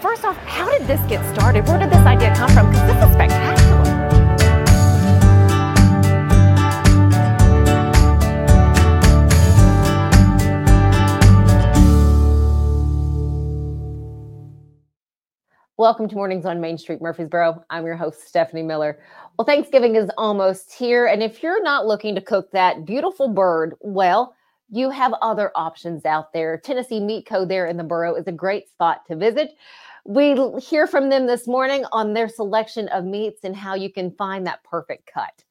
First off, how did this get started? Where did this idea come from? Because this is spectacular. Welcome to Mornings on Main Street, Murfreesboro. I'm your host, Stephanie Miller. Well, Thanksgiving is almost here. And if you're not looking to cook that beautiful bird, well, you have other options out there. Tennessee Meat Co. there in the borough is a great spot to visit. We hear from them this morning on their selection of meats and how you can find that perfect cut.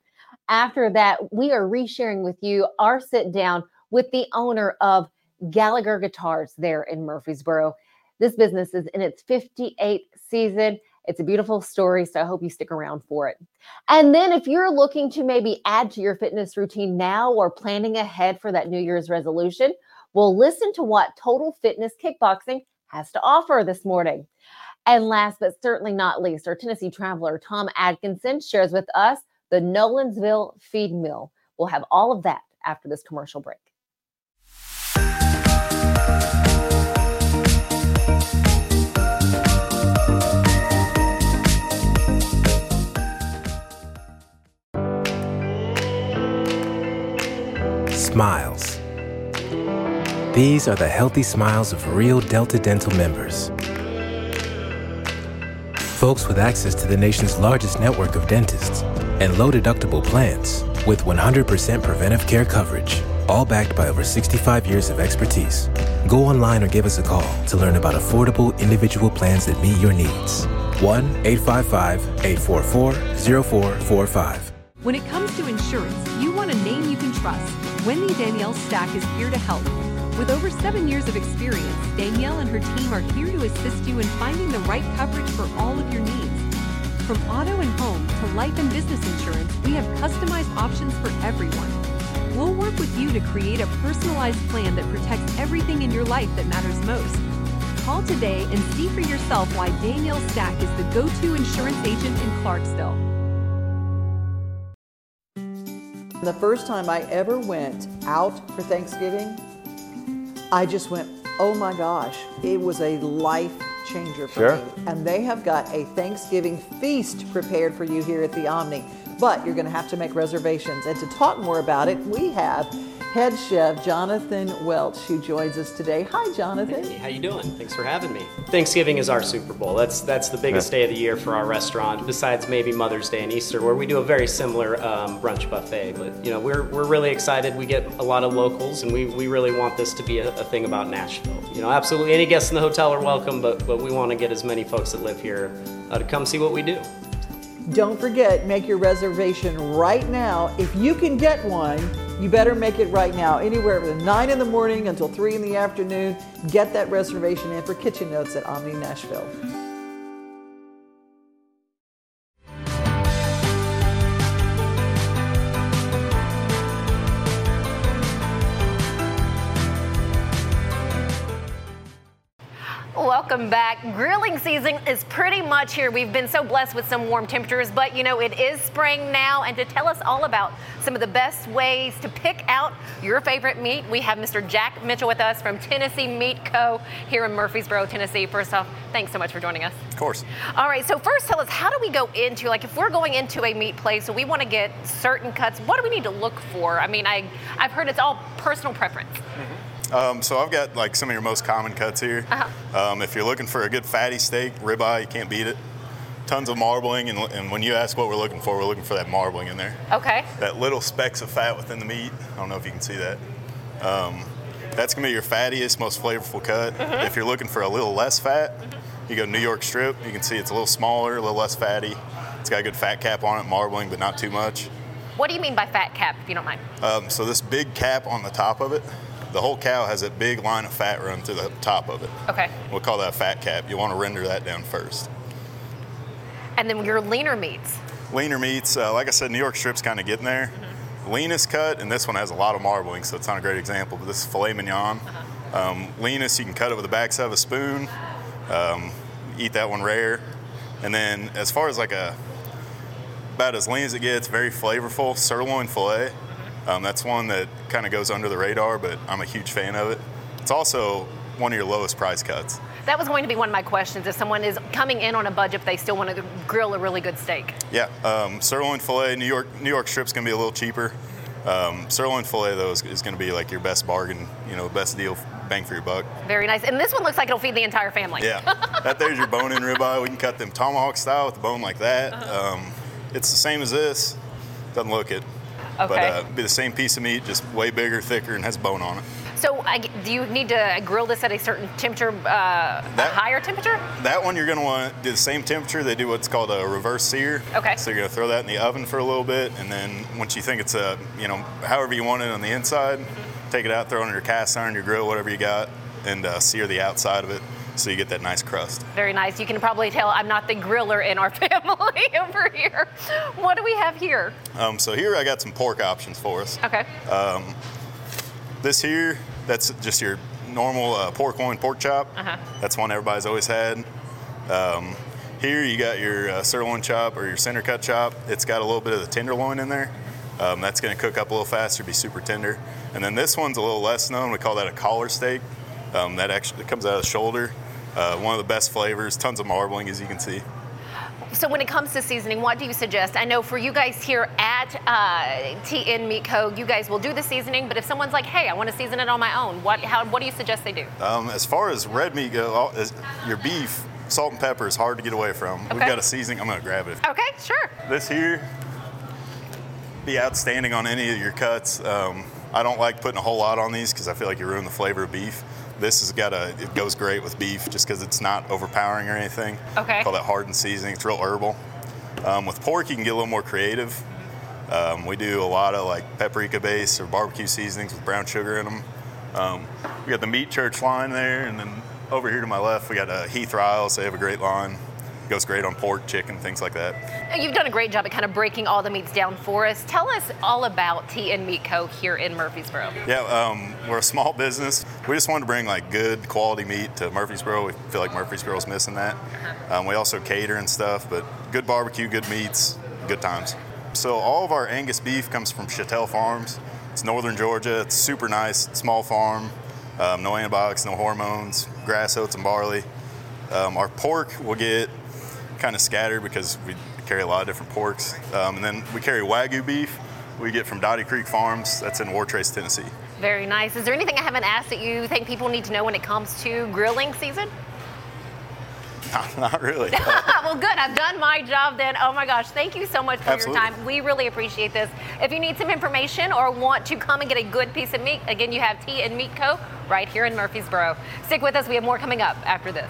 After that, we are resharing with you our sit down with the owner of Gallagher Guitars there in Murfreesboro. This business is in its 58th season. It's a beautiful story, so I hope you stick around for it. And then, if you're looking to maybe add to your fitness routine now or planning ahead for that New Year's resolution, well, listen to what Total Fitness Kickboxing has to offer this morning. And last but certainly not least, our Tennessee traveler, Tom Adkinson, shares with us the Nolensville Feed Mill. We'll have all of that after this commercial break. Smiles. These are the healthy smiles of real Delta Dental members. Folks with access to the nation's largest network of dentists and low deductible plans with 100% preventive care coverage, all backed by over 65 years of expertise. Go online or give us a call to learn about affordable individual plans that meet your needs. 1 855 844 0445. When it comes to insurance, you want a name you can trust. Wendy Danielle Stack is here to help. With over seven years of experience, Danielle and her team are here to assist you in finding the right coverage for all of your needs. From auto and home to life and business insurance, we have customized options for everyone. We'll work with you to create a personalized plan that protects everything in your life that matters most. Call today and see for yourself why Danielle Stack is the go to insurance agent in Clarksville. The first time I ever went out for Thanksgiving, I just went, oh my gosh, it was a life changer for Sure. me. And they have got a Thanksgiving feast prepared for you here at the Omni. But you're going to have to make reservations. And to talk more about it, we have head chef Jonathan Welch who joins us today. Hi, Jonathan. Hey, how you doing? Thanks for having me. Thanksgiving is our Super Bowl. That's that's the biggest Yeah. day of the year for our restaurant, besides maybe Mother's Day and Easter, where we do a very similar um, brunch buffet. But you know, we're, we're really excited. We get a lot of locals, and we, we really want this to be a, a thing about Nashville. You know, absolutely any guests in the hotel are welcome, but but we want to get as many folks that live here uh, to come see what we do. Don't forget, make your reservation right now. If you can get one, you better make it right now. Anywhere from 9 in the morning until 3 in the afternoon, get that reservation in for Kitchen Notes at Omni Nashville. Welcome back. Grilling season is pretty much here. We've been so blessed with some warm temperatures, but you know, it is spring now. And to tell us all about some of the best ways to pick out your favorite meat, we have Mr. Jack Mitchell with us from Tennessee Meat Co. here in Murfreesboro, Tennessee. First off, thanks so much for joining us. Of course. All right, so first tell us, how do we go into, like, if we're going into a meat place, so we want to get certain cuts, what do we need to look for? I mean, I, I've heard it's all personal preference. Mm-hmm. Um, so I've got like some of your most common cuts here. Uh-huh. Um, if you're looking for a good fatty steak, ribeye, you can't beat it. Tons of marbling, and, and when you ask what we're looking for, we're looking for that marbling in there. Okay. That little specks of fat within the meat. I don't know if you can see that. Um, that's gonna be your fattiest, most flavorful cut. Mm-hmm. If you're looking for a little less fat, you go New York strip. You can see it's a little smaller, a little less fatty. It's got a good fat cap on it, marbling, but not too much. What do you mean by fat cap, if you don't mind? Um, so this big cap on the top of it, the whole cow has a big line of fat run through the top of it. Okay. We'll call that fat cap. You want to render that down first. And then your leaner meats. Leaner meats, uh, like I said, New York strip's kind of getting there. Leanest cut, and this one has a lot of marbling, so it's not a great example, but this is filet mignon. Um, leanest, you can cut it with the backside of a spoon. Um, eat that one rare. And then as far as like a, about as lean as it gets, very flavorful, sirloin filet. Um, that's one that kind of goes under the radar, but I'm a huge fan of it. It's also one of your lowest price cuts. That was going to be one of my questions. If someone is coming in on a budget, they still want to grill a really good steak. Yeah, um, sirloin fillet, New York New York strip's gonna be a little cheaper. Um, sirloin fillet though is, is gonna be like your best bargain, you know, best deal, bang for your buck. Very nice. And this one looks like it'll feed the entire family. Yeah, that there's your bone-in ribeye. We can cut them tomahawk style with the bone like that. Uh-huh. Um, it's the same as this. Doesn't look it. But Okay. uh, be the same piece of meat, just way bigger, thicker, and has bone on it. So I, do you need to grill this at a certain temperature, uh, a That- higher temperature? That one you're gonna want to do the same temperature. They do what's called a reverse sear. Okay. So you're gonna throw that in the oven for a little bit, and then once you think it's a, you know, however you want it on the inside, take it out, throw it on your cast iron, your grill, whatever you got, and uh, sear the outside of it so you get that nice crust. Very nice. You can probably tell I'm not the griller in our family over here. What do we have here? Um, so here I got some pork options for us. Okay. This here, that's just your normal uh, pork loin pork chop. Uh-huh. That's one everybody's always had. Um, here you got your uh, sirloin chop or your center cut chop. It's got a little bit of the tenderloin in there. Um, that's going to cook up a little faster, be super tender. And then this one's a little less known. We call that a collar steak. Um, that actually comes out of the shoulder. Uh, one of the best flavors. Tons of marbling, as you can see. So when it comes to seasoning, what do you suggest? I know for you guys here at uh, TN Meat Co., you guys will do the seasoning, but if someone's like, "Hey, I want to season it on my own," what how what do you suggest they do? Um, as far as red meat go, your beef, salt and pepper is hard to get away from. We've got a seasoning. I'm going to grab it. Okay, sure. This here be outstanding on any of your cuts. Um, I don't like putting a whole lot on these because I feel like you ruin the flavor of beef. This has got a, it goes great with beef just because it's not overpowering or anything. Okay. Call that hardened seasoning. It's real herbal. Um, with pork, you can get a little more creative. Um, we do a lot of like paprika base or barbecue seasonings with brown sugar in them. Um, we got the meat church line there, and then over here to my left, we got uh, Heath Riles. They have a great line. Goes great on pork, chicken, things like that. You've done a great job at kind of breaking all the meats down for us. Tell us all about TN Meat Co. here in Murfreesboro. Yeah, um, we're a small business. We just wanted to bring like good quality meat to Murfreesboro. We feel like Murfreesboro's missing that. Um, we also cater and stuff, but good barbecue, good meats, good times. So all of our Angus beef comes from Chattel Farms. It's northern Georgia. It's super nice, small farm. Um, no antibiotics, no hormones, grass, oats, and barley. Um, our pork will get kind of scattered because we carry a lot of different porks. Um, and then we carry Wagyu beef. We get from Dottie Creek Farms. That's in Wartrace, Tennessee. Very nice. Is there anything I haven't asked that you think people need to know when it comes to grilling season? Not, not really. well, good. I've done my job then. Oh my gosh. Thank you so much for Absolutely. your time. We really appreciate this. If you need some information or want to come and get a good piece of meat, again, you have TN Meat Co. right here in Murfreesboro. Stick with us. We have more coming up after this.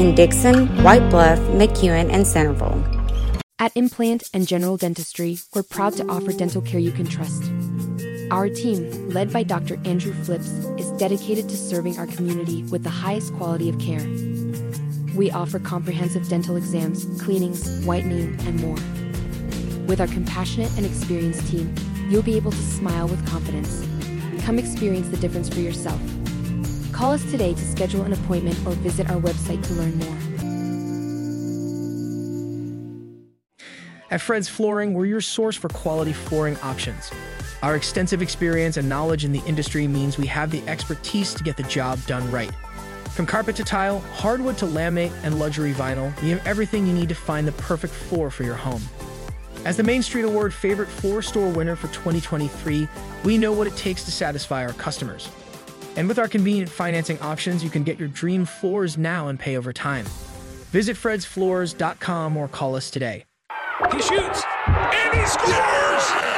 in Dickson, White Bluff, McEwen, and Centerville. At Implant and General Dentistry, we're proud to offer dental care you can trust. Our team, led by Dr. Andrew Flips, is dedicated to serving our community with the highest quality of care. We offer comprehensive dental exams, cleanings, whitening, and more. With our compassionate and experienced team, you'll be able to smile with confidence. Come experience the difference for yourself. Call us today to schedule an appointment or visit our website to learn more. At Fred's Flooring, we're your source for quality flooring options. Our extensive experience and knowledge in the industry means we have the expertise to get the job done right. From carpet to tile, hardwood to laminate, and luxury vinyl, we have everything you need to find the perfect floor for your home. As the Main Street Award favorite floor store winner for 2023, we know what it takes to satisfy our customers. And with our convenient financing options, you can get your dream floors now and pay over time. Visit fredsfloors.com or call us today. He shoots and he scores!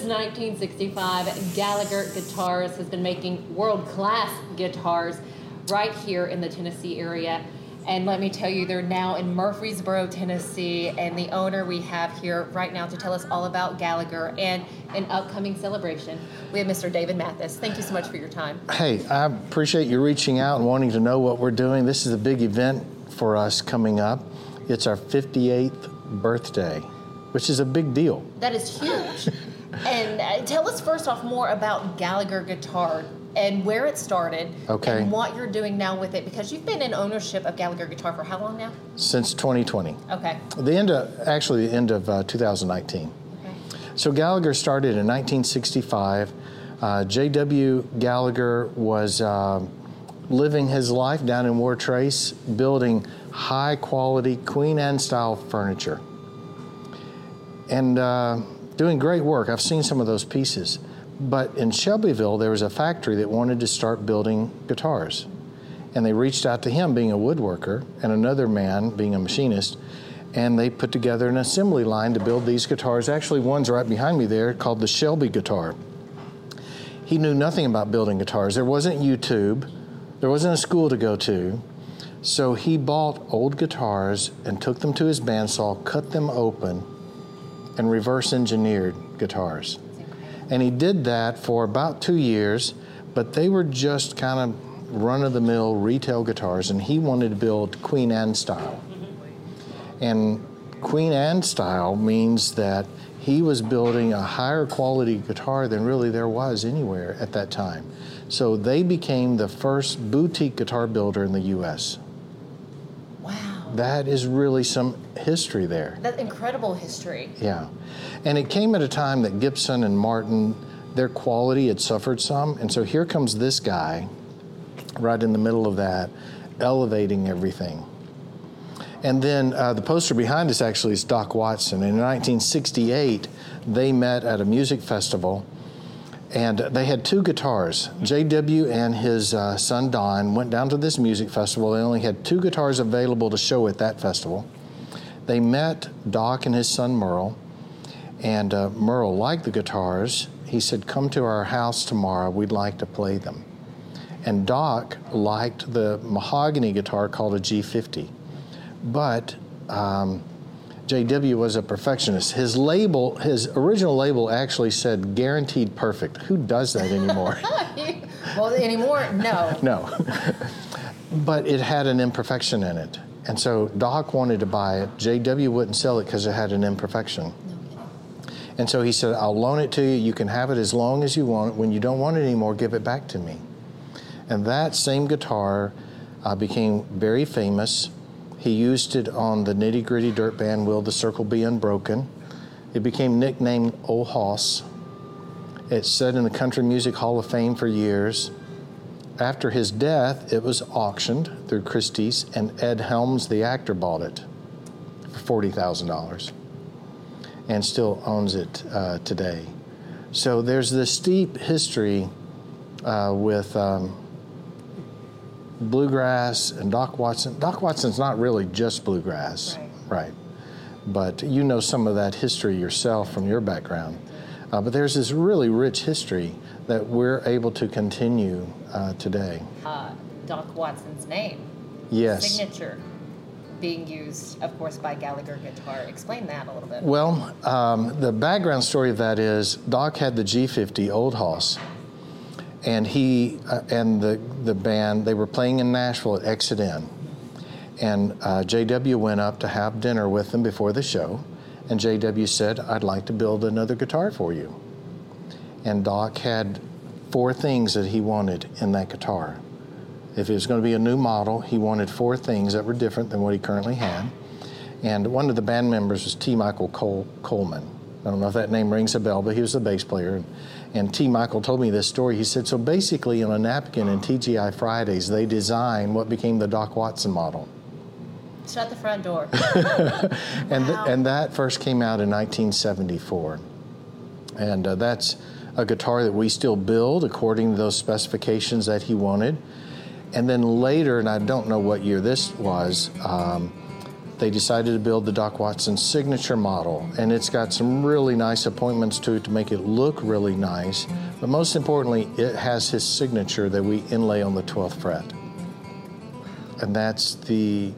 1965, Gallagher Guitars has been making world class guitars right here in the Tennessee area. And let me tell you, they're now in Murfreesboro, Tennessee. And the owner we have here right now to tell us all about Gallagher and an upcoming celebration, we have Mr. David Mathis. Thank you so much for your time. Hey, I appreciate you reaching out and wanting to know what we're doing. This is a big event for us coming up. It's our 58th birthday, which is a big deal. That is huge. and uh, tell us first off more about Gallagher Guitar and where it started Okay. and what you're doing now with it because you've been in ownership of Gallagher Guitar for how long now? Since 2020. Okay. The end of, actually, the end of uh, 2019. So Gallagher started in 1965. Uh, J.W. Gallagher was um living his life down in Wartrace, building high quality Queen Anne style furniture. And uh, doing great work. I've seen some of those pieces. But in Shelbyville, there was a factory that wanted to start building guitars. And they reached out to him, being a woodworker, and another man, being a machinist, and they put together an assembly line to build these guitars. Actually, one's right behind me there called the Shelby guitar. He knew nothing about building guitars. There wasn't YouTube, there wasn't a school to go to. So he bought old guitars and took them to his bandsaw, cut them open, and reverse engineered guitars. And he did that for about two years, but they were just kind of run of the mill retail guitars, and he wanted to build Queen Anne style. And Queen Anne style means that he was building a higher quality guitar than really there was anywhere at that time. So they became the first boutique guitar builder in the US. That is really some history there. That incredible history. Yeah. And it came at a time that Gibson and Martin, their quality had suffered some. And so here comes this guy right in the middle of that, elevating everything. And then uh, the poster behind us actually is Doc Watson. And In 1968, they met at a music festival and they had two guitars. JW and his uh, son Don went down to this music festival. They only had two guitars available to show at that festival. They met Doc and his son Merle, and uh, Merle liked the guitars. He said, Come to our house tomorrow, we'd like to play them. And Doc liked the mahogany guitar called a G50. But um, JW was a perfectionist. His label, his original label actually said guaranteed perfect. Who does that anymore? well, anymore? No. no. but it had an imperfection in it. And so Doc wanted to buy it. JW wouldn't sell it because it had an imperfection. And so he said, I'll loan it to you. You can have it as long as you want it. When you don't want it anymore, give it back to me. And that same guitar uh, became very famous. He used it on the nitty gritty dirt band Will the Circle Be Unbroken. It became nicknamed Old Hoss. It sat in the Country Music Hall of Fame for years. After his death, it was auctioned through Christie's, and Ed Helms, the actor, bought it for $40,000 and still owns it uh, today. So there's this steep history uh, with um, bluegrass and Doc Watson. Doc Watson's not really just bluegrass, right? right. But you know some of that history yourself from your background. Uh, but there's this really rich history that we're able to continue uh, today. Uh, Doc Watson's name. Yes. Signature being used, of course, by Gallagher Guitar. Explain that a little bit. Well, um, the background story of that is Doc had the G50 Old Hoss, and he uh, and the the band they were playing in Nashville at Exit Inn, and uh, JW went up to have dinner with them before the show, and JW said, "I'd like to build another guitar for you," and Doc had four things that he wanted in that guitar. If it was going to be a new model, he wanted four things that were different than what he currently had. And one of the band members was T. Michael Cole, Coleman. I don't know if that name rings a bell, but he was the bass player. And T. Michael told me this story. He said, so basically on a napkin in TGI Fridays, they designed what became the Doc Watson model. Shut the front door. and, th- and that first came out in 1974. And uh, that's a guitar that we still build according to those specifications that he wanted. And then later, and I don't know what year this was, um, they decided to build the Doc Watson signature model, and it's got some really nice appointments to it to make it look really nice. But most importantly, it has his signature that we inlay on the 12th fret. And that's the,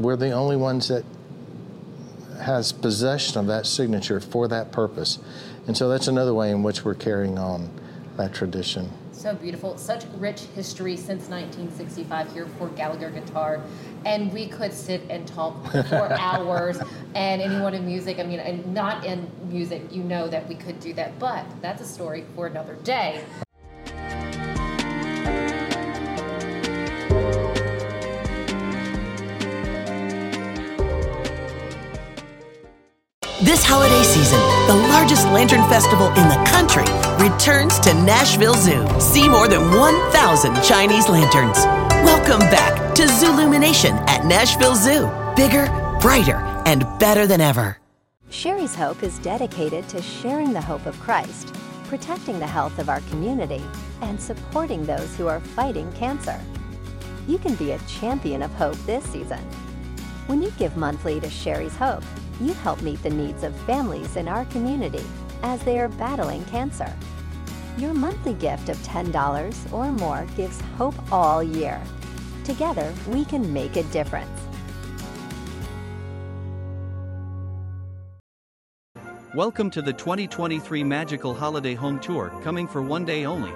we're the only ones that has possession of that signature for that purpose. And so that's another way in which we're carrying on that tradition. So beautiful. Such rich history since 1965 here for Gallagher Guitar. And we could sit and talk for hours. And anyone in music, I mean, and not in music, you know that we could do that. But that's a story for another day. This holiday season, the largest lantern festival in the country returns to Nashville Zoo. See more than 1,000 Chinese lanterns. Welcome back to Zoolumination at Nashville Zoo. Bigger, brighter, and better than ever. Sherry's Hope is dedicated to sharing the hope of Christ, protecting the health of our community, and supporting those who are fighting cancer. You can be a champion of hope this season. When you give monthly to Sherry's Hope, you help meet the needs of families in our community as they are battling cancer. Your monthly gift of $10 or more gives hope all year. Together, we can make a difference. Welcome to the 2023 Magical Holiday Home Tour, coming for one day only.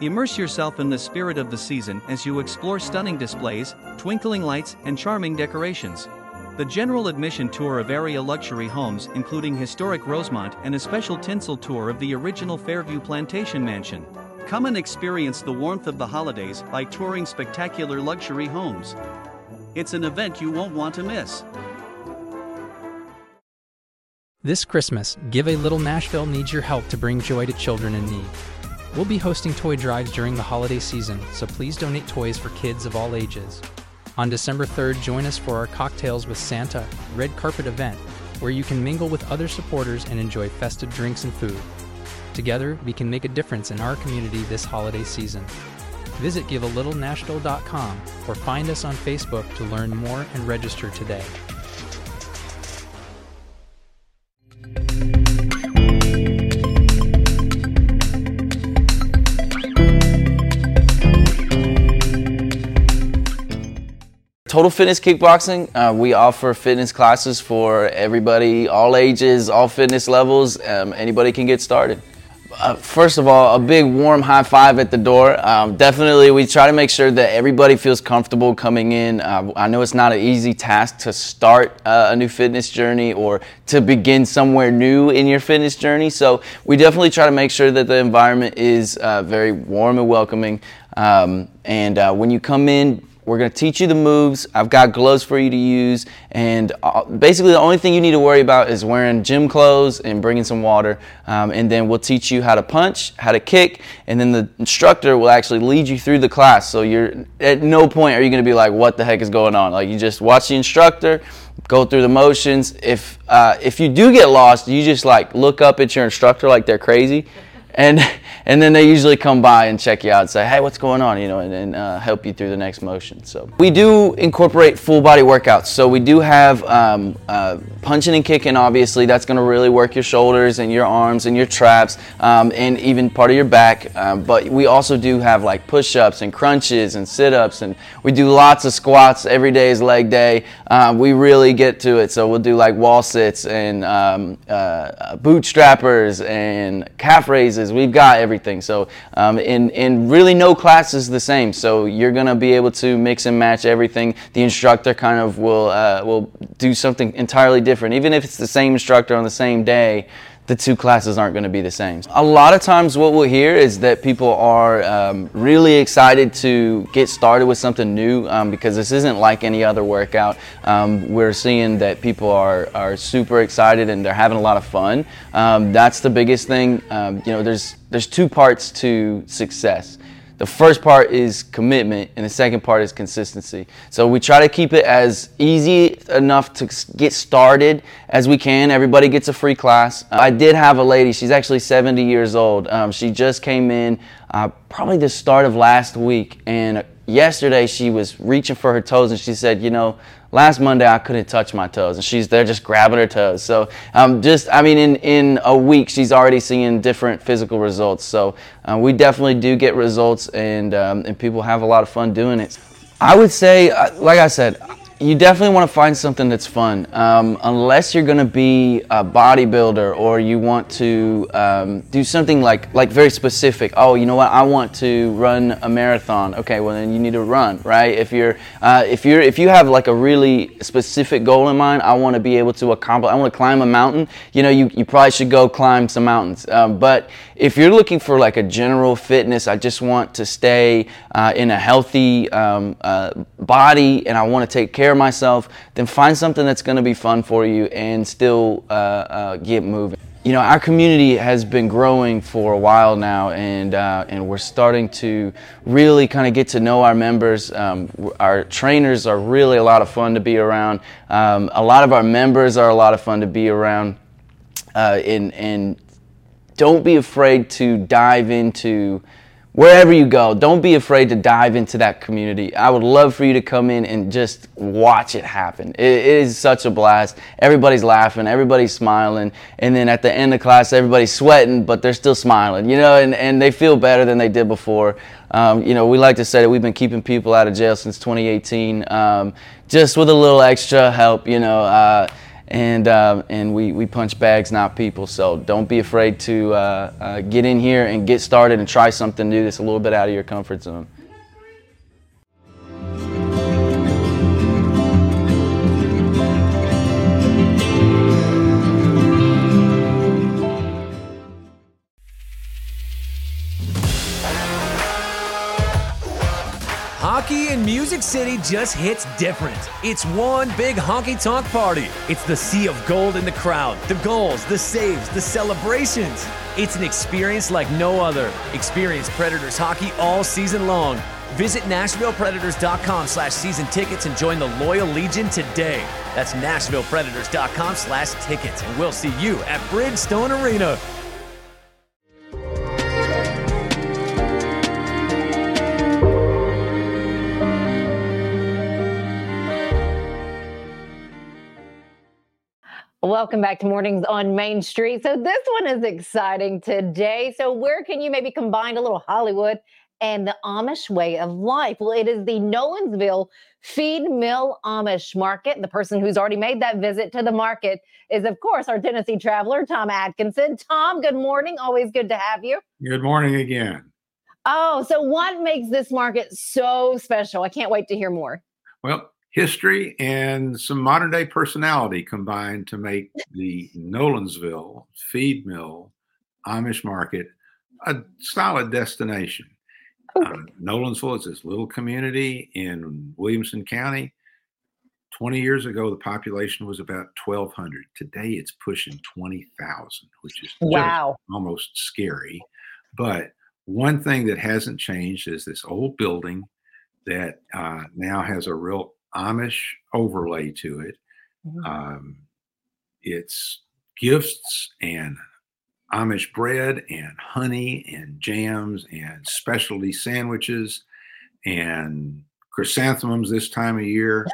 Immerse yourself in the spirit of the season as you explore stunning displays, twinkling lights, and charming decorations. The general admission tour of area luxury homes, including historic Rosemont and a special tinsel tour of the original Fairview Plantation Mansion. Come and experience the warmth of the holidays by touring spectacular luxury homes. It's an event you won't want to miss. This Christmas, Give a Little Nashville needs your help to bring joy to children in need. We'll be hosting toy drives during the holiday season, so please donate toys for kids of all ages. On December 3rd, join us for our Cocktails with Santa red carpet event, where you can mingle with other supporters and enjoy festive drinks and food. Together, we can make a difference in our community this holiday season. Visit givealittle.nashville.com or find us on Facebook to learn more and register today. Total Fitness Kickboxing, uh, we offer fitness classes for everybody, all ages, all fitness levels. Um, anybody can get started. Uh, first of all, a big warm high five at the door. Um, definitely, we try to make sure that everybody feels comfortable coming in. Uh, I know it's not an easy task to start uh, a new fitness journey or to begin somewhere new in your fitness journey. So, we definitely try to make sure that the environment is uh, very warm and welcoming. Um, and uh, when you come in, we're going to teach you the moves. I've got gloves for you to use. And uh, basically, the only thing you need to worry about is wearing gym clothes and bringing some water. Um, and then we'll teach you how to punch, how to kick. And then the instructor will actually lead you through the class. So you're at no point are you going to be like, what the heck is going on? Like, you just watch the instructor go through the motions. If uh, if you do get lost, you just like look up at your instructor like they're crazy, and and then they usually come by and check you out and say, hey, what's going on, you know, and, and uh, help you through the next motion. So we do incorporate full body workouts. So we do have um, uh, punching and kicking. Obviously, that's going to really work your shoulders and your arms and your traps um, and even part of your back. Um, but we also do have like push-ups and crunches and sit-ups, and we do lots of squats. Every day is leg day. Uh, we really get to it. So we'll do like wall sits and um, uh, bootstrappers and calf raises. We've got everything. So, um, in, in really no class is the same. So you're going to be able to mix and match everything. The instructor kind of will, uh, will do something entirely different. Even if it's the same instructor on the same day, the two classes aren't going to be the same. A lot of times, what we'll hear is that people are um, really excited to get started with something new um, because this isn't like any other workout. Um, we're seeing that people are, are super excited and they're having a lot of fun. Um, that's the biggest thing. Um, you know, there's there's two parts to success. The first part is commitment, and the second part is consistency. So we try to keep it as easy enough to get started as we can. Everybody gets a free class. I did have a lady, she's actually 70 years old. Um, she just came in uh, probably the start of last week, and yesterday she was reaching for her toes and she said, you know, last Monday I couldn't touch my toes, and she's there just grabbing her toes. So um, just, I mean, in in a week she's already seeing different physical results. So uh, we definitely do get results, and um, and people have a lot of fun doing it. I would say, uh, like I said, you definitely want to find something that's fun. Um, unless you're going to be a bodybuilder or you want to um, do something like like very specific. Oh, you know what? I want to run a marathon. Okay, well then you need to run, right? If you're uh, if you're if you have like a really specific goal in mind, I want to be able to accomplish. I want to climb a mountain. You know, you, you probably should go climb some mountains. Um, but if you're looking for like a general fitness, I just want to stay uh, in a healthy um, uh, body and I want to take care of myself, then find something that's going to be fun for you and still uh, uh, get moving. You know, our community has been growing for a while now, and uh, and we're starting to really kind of get to know our members. Um, our trainers are really a lot of fun to be around. Um, a lot of our members are a lot of fun to be around. Uh, and and don't be afraid to dive into wherever you go, don't be afraid to dive into that community. I would love for you to come in and just watch it happen. it, it is such a blast. Everybody's laughing, everybody's smiling, and then at the end of class, everybody's sweating, but they're still smiling, you know, and, and they feel better than they did before. Um, you know, we like to say that we've been keeping people out of jail since 2018, um, just with a little extra help, you know. Uh, and uh, and we, we punch bags, not people. So don't be afraid to uh, uh, get in here and get started and try something new that's a little bit out of your comfort zone. In Music City just hits different. It's one big honky tonk party. It's the sea of gold in the crowd, the goals, the saves, the celebrations. It's an experience like no other. Experience Predators hockey all season long. Visit NashvillePredators.com slash season tickets and join the Loyal Legion today. That's NashvillePredators.com slash tickets, and we'll see you at Bridgestone Arena. Welcome back to Mornings on Main Street. So, this one is exciting today. So, where can you maybe combine a little Hollywood and the Amish way of life? Well, it is the Nolensville Feed Mill Amish Market. And the person who's already made that visit to the market is, of course, our Tennessee traveler, Tom Adkinson. Tom, good morning. Always good to have you. Good morning again. Oh, so what makes this market so special? I can't wait to hear more. Well, history and some modern day personality combined to make the Nolensville feed mill Amish market a solid destination. Uh, Nolensville is this little community in Williamson County. 20 years ago, the population was about 1,200. Today, it's pushing 20,000, which is wow. almost scary. But one thing that hasn't changed is this old building that uh, now has a real Amish overlay to it. Mm-hmm. Um, it's gifts and Amish bread and honey and jams and specialty sandwiches and chrysanthemums this time of year.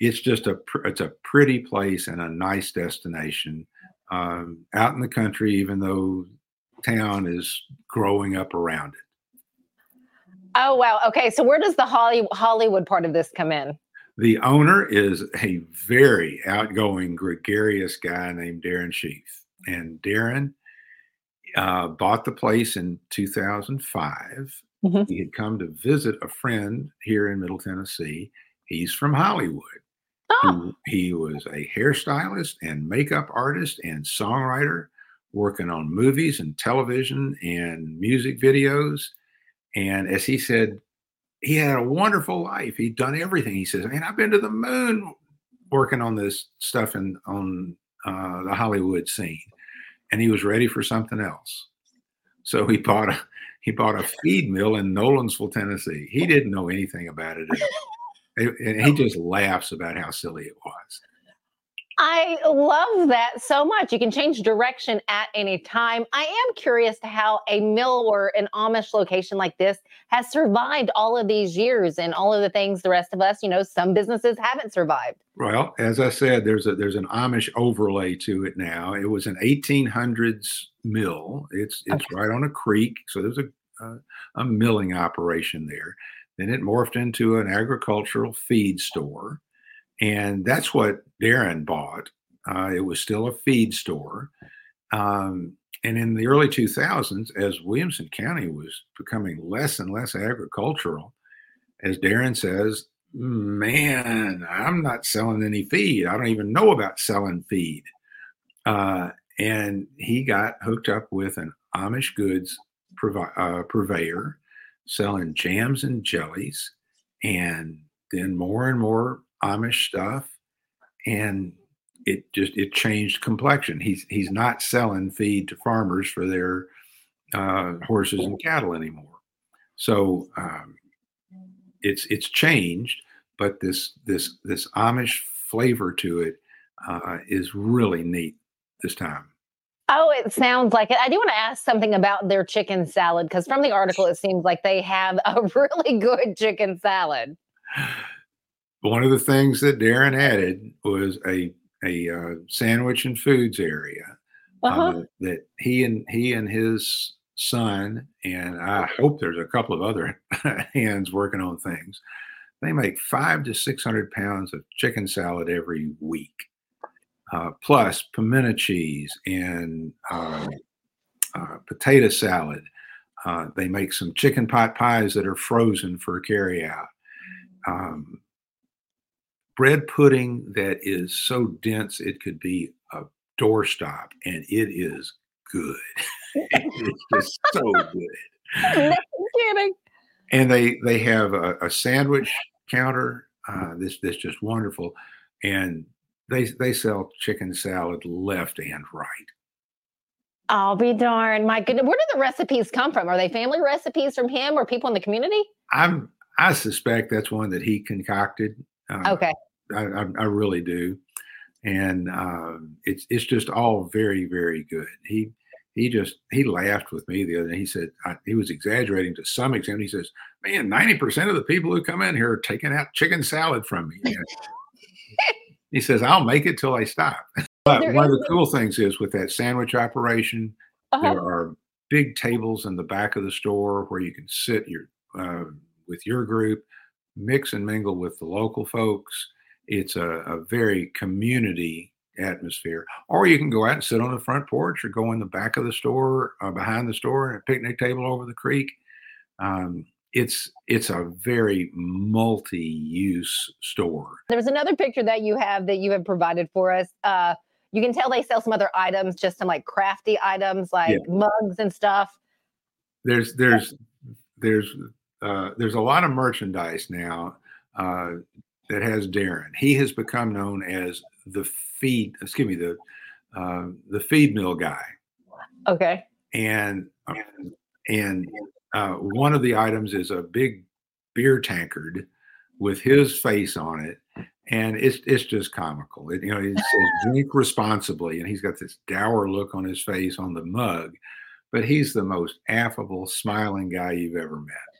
It's just a it's a pretty place and a nice destination um, out in the country, even though town is growing up around it. Oh wow! Okay, so where does the Holly, Hollywood part of this come in? The owner is a very outgoing, gregarious guy named Darren Sheaf. And Darren uh, bought the place in 2005. Mm-hmm. He had come to visit a friend here in Middle Tennessee. He's from Hollywood. Oh. He, he was a hairstylist and makeup artist and songwriter, working on movies and television and music videos. And as he said, he had a wonderful life. He'd done everything. He says, "Man, I've been to the moon working on this stuff and on uh, the Hollywood scene," and he was ready for something else. So he bought a he bought a feed mill in Nolensville, Tennessee. He didn't know anything about it, and he just laughs about how silly it was. I love that so much. You can change direction at any time. I am curious to how a mill or an Amish location like this has survived all of these years and all of the things the rest of us, you know, some businesses haven't survived. Well, as I said, there's a there's an Amish overlay to it now. It was an 1800s mill. It's it's okay. right on a creek, so there's a, a a milling operation there. Then it morphed into an agricultural feed store and that's what Darren bought. Uh, it was still a feed store. Um, and in the early 2000s, as Williamson County was becoming less and less agricultural, as Darren says, man, I'm not selling any feed. I don't even know about selling feed. Uh, and he got hooked up with an Amish goods provi- uh, purveyor selling jams and jellies. And then more and more Amish stuff, and it just it changed complexion. He's he's not selling feed to farmers for their uh, horses and cattle anymore. So um, it's it's changed, but this this this Amish flavor to it uh, is really neat this time. Oh, it sounds like it. I do want to ask something about their chicken salad because from the article, it seems like they have a really good chicken salad. one of the things that Darren added was a a uh, sandwich and foods area uh-huh. uh, that he and he and his son and I hope there's a couple of other hands working on things. They make five to six hundred pounds of chicken salad every week, uh, plus pimento cheese and um, uh, potato salad. Uh, they make some chicken pot pies that are frozen for carry out. Um, bread pudding that is so dense it could be a doorstop, and it is good. it's just so good. No kidding. And they they have a, a sandwich counter. Uh, this this just wonderful, and they they sell chicken salad left and right. I'll be darned. My goodness. Where do the recipes come from? Are they family recipes from him or people in the community? I'm I suspect that's one that he concocted. Uh, okay. I, I, I, really do, and uh, it's it's just all very very good. He he just he laughed with me the other day. He said I, he was exaggerating to some extent. He says, "Man, ninety percent of the people who come in here are taking out chicken salad from me." he says, "I'll make it till I stop." But one of the cool things is with that sandwich operation, uh-huh. there are big tables in the back of the store where you can sit your uh, with your group, mix and mingle with the local folks it's a, a very community atmosphere. Or you can go out and sit on the front porch or go in the back of the store, uh, behind the store, and a picnic table over the creek. Um, it's it's a very multi-use store. There's another picture that you have that you have provided for us. Uh, you can tell they sell some other items, just some like crafty items like yeah. mugs and stuff. There's there's there's uh, there's a lot of merchandise now. Uh, that has Darren. He has become known as the feed, excuse me, the uh, the feed mill guy. Okay. And and uh, one of the items is a big beer tankard with his face on it, and it's it's just comical. It, you know, it says "drink responsibly," and he's got this dour look on his face on the mug, but he's the most affable, smiling guy you've ever met.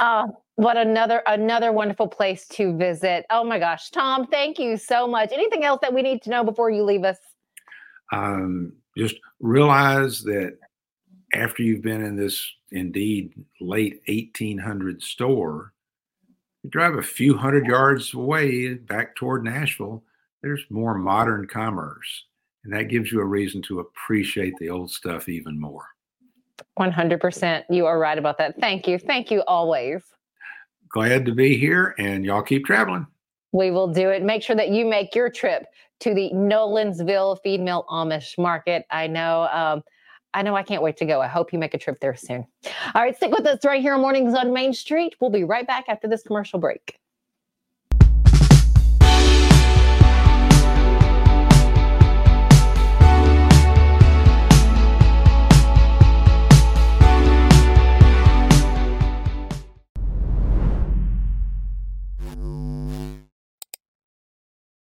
Oh, what another another wonderful place to visit. Oh my gosh, Tom, thank you so much. Anything else that we need to know before you leave us? Um, just realize that after you've been in this indeed late 1800 store, you drive a few hundred yards away back toward Nashville, there's more modern commerce. And that gives you a reason to appreciate the old stuff even more. 100%. You are right about that. Thank you. Thank you always glad to be here and y'all keep traveling. We will do it. Make sure that you make your trip to the Nolensville Feed Mill Amish Market. I know. Um, I know I can't wait to go. I hope you make a trip there soon. All right, stick with us right here on Mornings on Main Street. We'll be right back after this commercial break.